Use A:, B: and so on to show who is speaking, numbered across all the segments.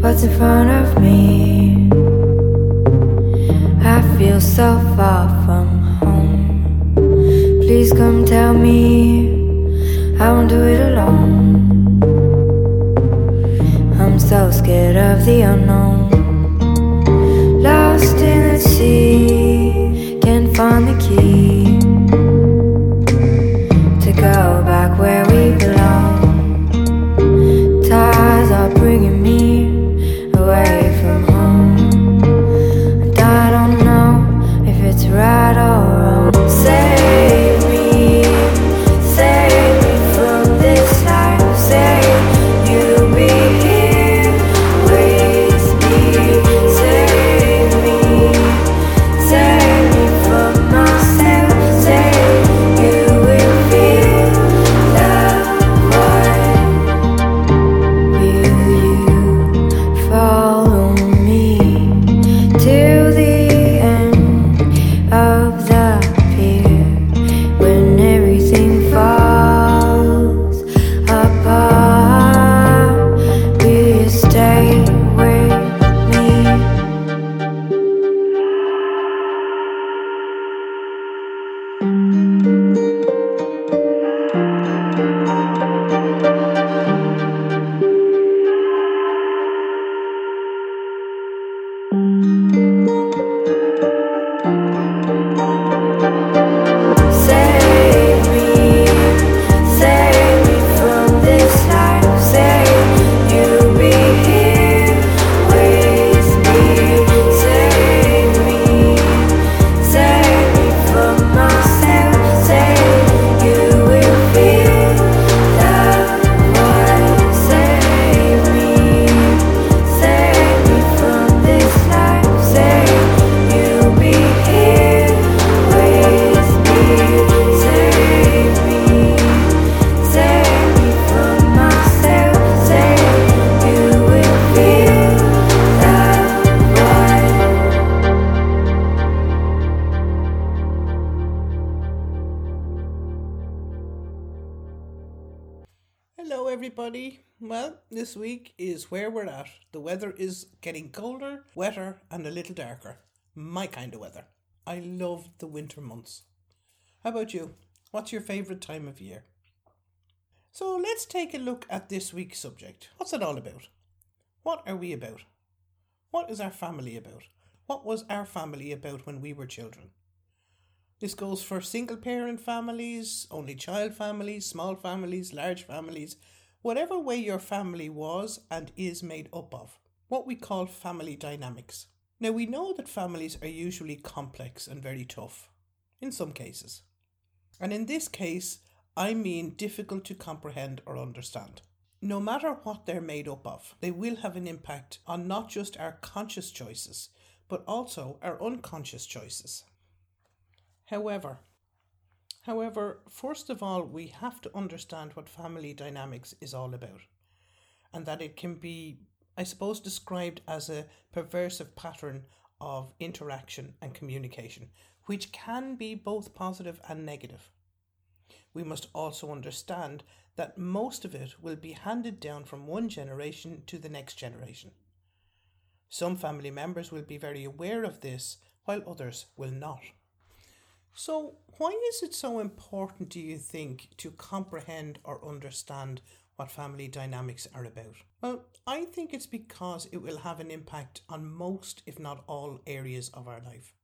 A: what's in front of me. I feel so far from home. Please come tell me I won't do it alone. I'm so scared of the unknown.
B: Is where we're at. The weather is getting colder, wetter, and a little darker. My kind of weather. I love the winter months. How about you? What's your favourite time of year? So let's take a look at this week's subject. What's it all about? What are we about? What is our family about? What was our family about when we were children? This goes for single parent families, only child families, small families, large families, whatever way your family was and is made up of. What we call family dynamics. Now, we know that families are usually complex and very tough, in some cases. And in this case, I mean difficult to comprehend or understand. No matter what they're made up of, they will have an impact on not just our conscious choices, but also our unconscious choices. However, however, first of all, we have to understand what family dynamics is all about, and that it can be, I suppose, described as a perversive pattern of interaction and communication, which can be both positive and negative. We must also understand that most of it will be handed down from one generation to the next generation. Some family members will be very aware of this, while others will not. So, why is it so important, do you think, to comprehend or understand what family dynamics are about? Well, I think it's because it will have an impact on most, if not all, areas of our life.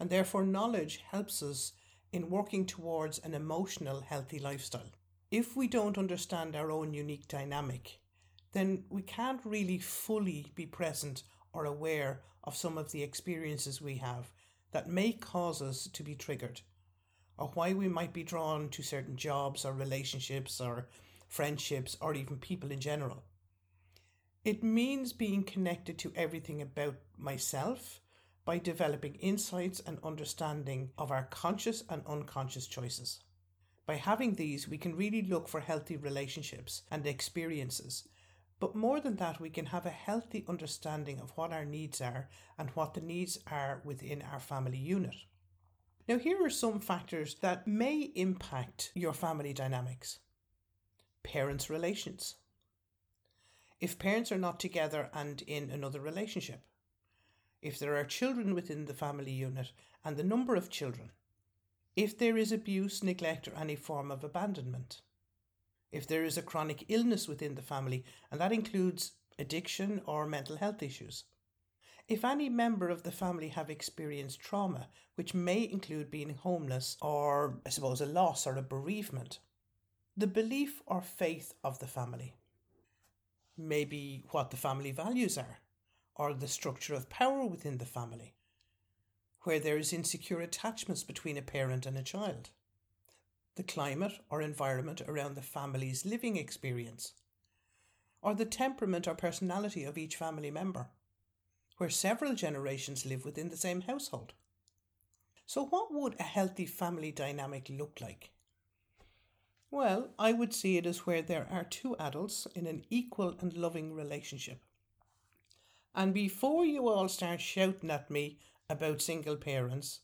B: And therefore, knowledge helps us in working towards an emotional, healthy lifestyle. If we don't understand our own unique dynamic, then we can't really fully be present or aware of some of the experiences we have that may cause us to be triggered, or why we might be drawn to certain jobs or relationships or friendships or even people in general. It means being connected to everything about myself by developing insights and understanding of our conscious and unconscious choices. By having these, we can really look for healthy relationships and experiences. But more than that, we can have a healthy understanding of what our needs are and what the needs are within our family unit. Now, here are some factors that may impact your family dynamics parents' relations. if parents are not together and in another relationship, if there are children within the family unit and the number of children, if there is abuse, neglect, or any form of abandonment, if there is a chronic illness within the family, and that includes addiction or mental health issues, if any member of the family have experienced trauma, which may include being homeless or, I suppose, a loss or a bereavement, the belief or faith of the family, maybe what the family values are, or the structure of power within the family, where there is insecure attachments between a parent and a child, the climate or environment around the family's living experience, or the temperament or personality of each family member where several generations live within the same household. So, what would a healthy family dynamic look like? Well, I would see it as where there are two adults in an equal and loving relationship. And before you all start shouting at me about single parents,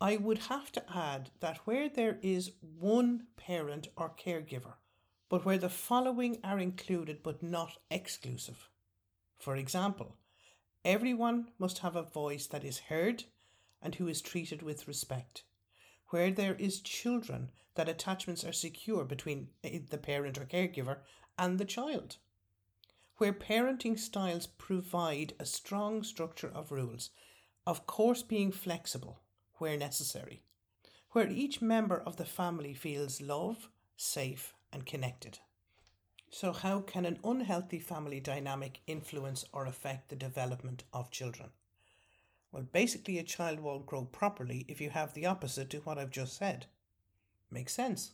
B: I would have to add that where there is one parent or caregiver, but where the following are included but not exclusive. For example, Everyone must have a voice that is heard and who is treated with respect. Where there is children, that attachments are secure between eh, the parent or caregiver and the child. Where parenting styles provide a strong structure of rules, of course being flexible where necessary. Where each member of the family feels love, safe, and connected. So, how can an unhealthy family dynamic influence or affect the development of children? Well, basically, a child won't grow properly if you have the opposite to what I've just said. Makes sense.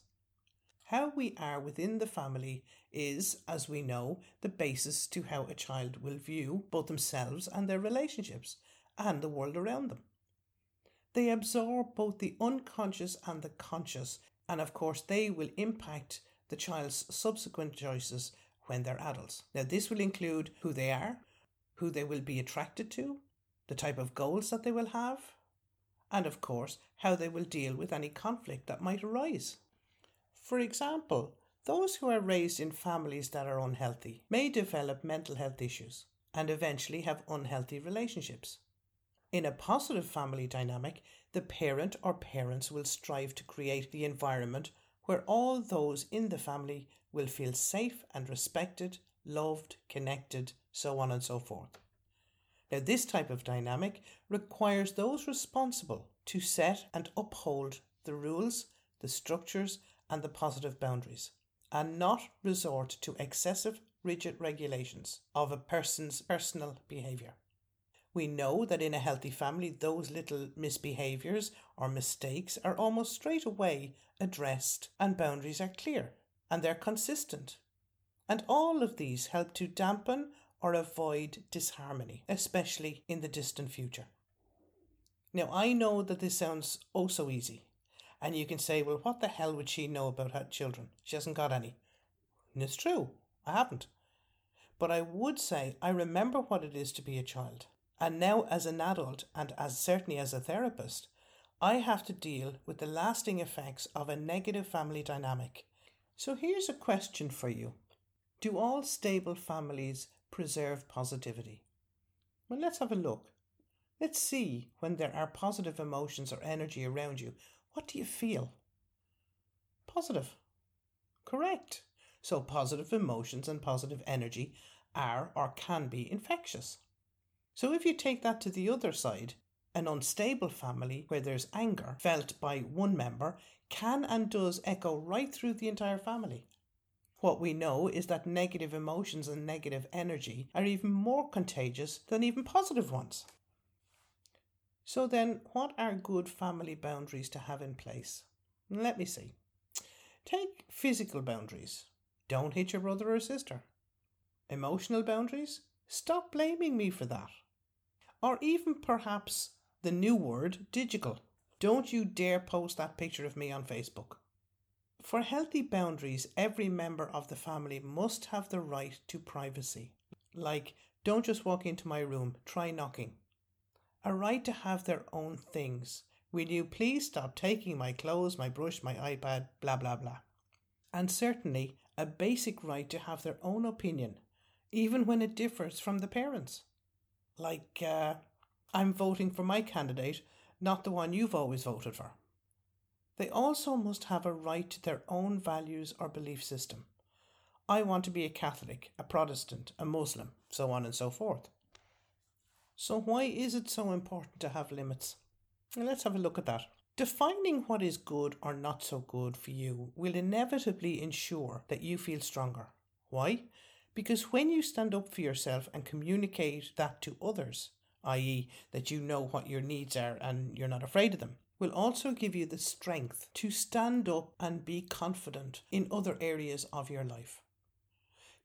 B: How we are within the family is, as we know, the basis to how a child will view both themselves and their relationships and the world around them. They absorb both the unconscious and the conscious, and of course, they will impact the child's subsequent choices when they're adults. Now, this will include who they are, who they will be attracted to, the type of goals that they will have, and of course, how they will deal with any conflict that might arise. For example, those who are raised in families that are unhealthy may develop mental health issues and eventually have unhealthy relationships. In a positive family dynamic, the parent or parents will strive to create the environment where all those in the family will feel safe and respected, loved, connected, so on and so forth. Now, this type of dynamic requires those responsible to set and uphold the rules, the structures, and the positive boundaries, and not resort to excessive, rigid regulations of a person's personal behaviour. We know that in a healthy family, those little misbehaviours or mistakes are almost straight away addressed and boundaries are clear and they're consistent. And all of these help to dampen or avoid disharmony, especially in the distant future. Now, I know that this sounds oh so easy, and you can say, well, what the hell would she know about her children? She hasn't got any. And it's true, I haven't. But I would say I remember what it is to be a child. And now, as an adult, and as certainly as a therapist, I have to deal with the lasting effects of a negative family dynamic. So here's a question for you Do all stable families preserve positivity? Well, let's have a look. Let's see when there are positive emotions or energy around you. What do you feel? Positive. Correct. So, positive emotions and positive energy are or can be infectious. So if you take that to the other side, an unstable family where there's anger felt by one member can and does echo right through the entire family. What we know is that negative emotions and negative energy are even more contagious than even positive ones. So, then, what are good family boundaries to have in place? Let me see. Take physical boundaries. Don't hit your brother or sister. Emotional boundaries. Stop blaming me for that or even perhaps the new word, digital. Don't you dare post that picture of me on Facebook. For healthy boundaries, every member of the family must have the right to privacy. Like, don't just walk into my room, try knocking. A right to have their own things. Will you please stop taking my clothes, my brush, my iPad, blah blah blah. And certainly a basic right to have their own opinion even when it differs from the parents. Like, uh, I'm voting for my candidate, not the one you've always voted for. They also must have a right to their own values or belief system. I want to be a Catholic, a Protestant, a Muslim, so on and so forth. So, why is it so important to have limits? let's have a look at that. Defining what is good or not so good for you will inevitably ensure that you feel stronger. Why? Because when you stand up for yourself and communicate that to others, i.e., that you know what your needs are and you're not afraid of them, will also give you the strength to stand up and be confident in other areas of your life.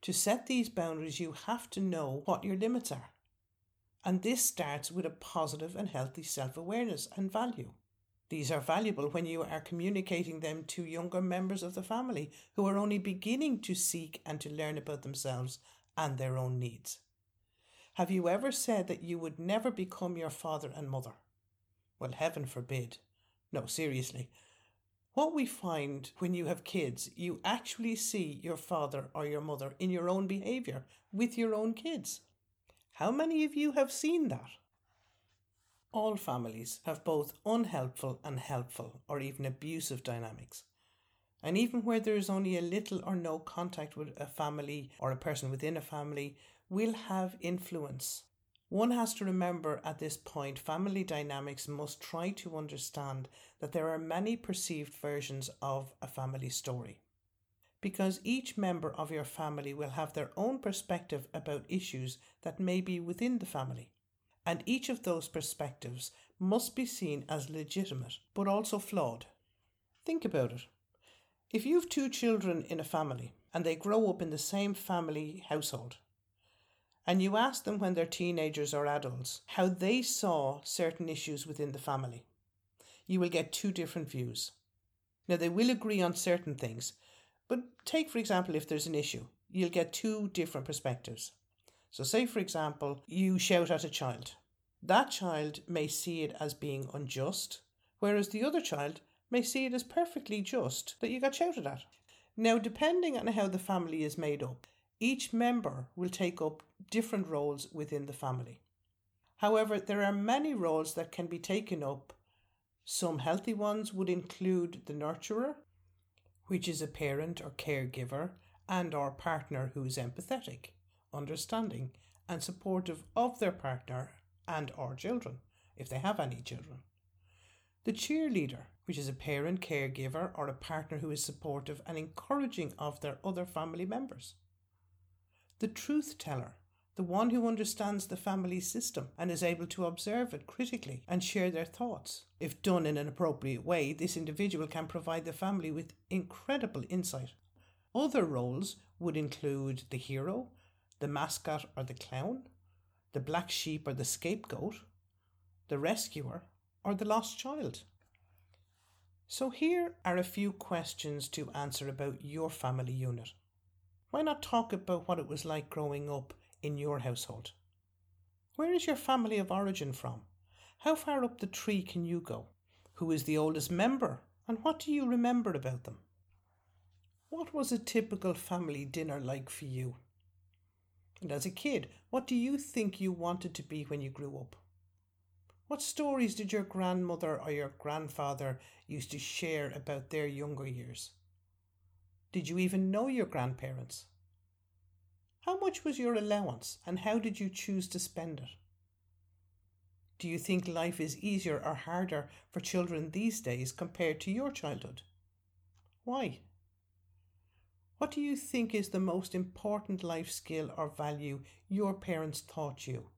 B: To set these boundaries, you have to know what your limits are. And this starts with a positive and healthy self awareness and value. These are valuable when you are communicating them to younger members of the family who are only beginning to seek and to learn about themselves and their own needs. Have you ever said that you would never become your father and mother? Well, heaven forbid. No, seriously. What we find when you have kids, you actually see your father or your mother in your own behaviour with your own kids. How many of you have seen that? All families have both unhelpful and helpful or even abusive dynamics. And even where there is only a little or no contact with a family or a person within a family, will have influence. One has to remember at this point, family dynamics must try to understand that there are many perceived versions of a family story. Because each member of your family will have their own perspective about issues that may be within the family and each of those perspectives must be seen as legitimate but also flawed. Think about it. If you have two children in a family and they grow up in the same family household, and you ask them when they're teenagers or adults how they saw certain issues within the family, you will get two different views. Now, they will agree on certain things, but take, for example, if there's an issue, you'll get two different perspectives. So, say for example, you shout at a child. That child may see it as being unjust, whereas the other child may see it as perfectly just that you got shouted at. Now, depending on how the family is made up, each member will take up different roles within the family. However, there are many roles that can be taken up. Some healthy ones would include the nurturer, which is a parent or caregiver and or partner who is empathetic understanding, and supportive of their partner and or children, if they have any children. The cheerleader, which is a parent, caregiver, or a partner who is supportive and encouraging of their other family members. The truth teller, the one who understands the family system and is able to observe it critically and share their thoughts. If done in an appropriate way, this individual can provide the family with incredible insight. Other roles would include the hero, the mascot or the clown, the black sheep or the scapegoat, the rescuer or the lost child. So, here are a few questions to answer about your family unit. Why not talk about what it was like growing up in your household? Where is your family of origin from? How far up the tree can you go? Who is the oldest member? And what do you remember about them? What was a typical family dinner like for you? And as a kid, what do you think you wanted to be when you grew up? What stories did your grandmother or your grandfather used to share about their younger years? Did you even know your grandparents? How much was your allowance and how did you choose to spend it? Do you think life is easier or harder for children these days compared to your childhood? Why? What do you think is the most important life skill or value your parents taught you?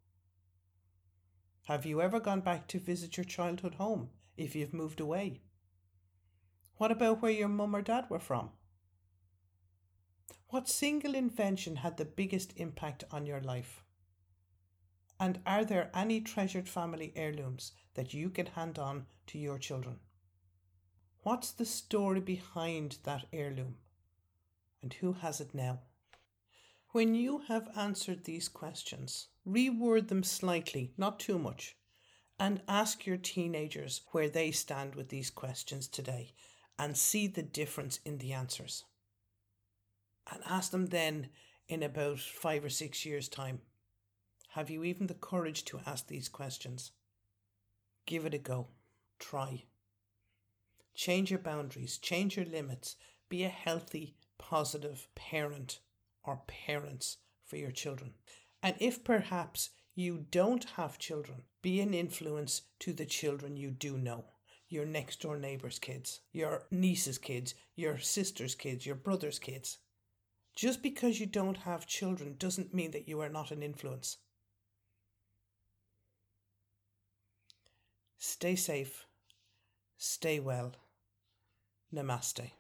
B: Have you ever gone back to visit your childhood home if you've moved away? What about where your mum or dad were from? What single invention had the biggest impact on your life? And are there any treasured family heirlooms that you can hand on to your children? What's the story behind that heirloom? And who has it now? When you have answered these questions, reword them slightly, not too much, and ask your teenagers where they stand with these questions today and see the difference in the answers. And ask them then in about five or six years' time? Have you even the courage to ask these questions? Give it a go. Try. Change your boundaries, change your limits, be a healthy, positive parent or parents for your children. And if perhaps you don't have children, be an influence to the children you do know your next door neighbor's kids, your niece's kids, your sister's kids, your brother's kids. Just because you don't have children doesn't mean that you are not an influence. Stay safe, stay well. Namaste.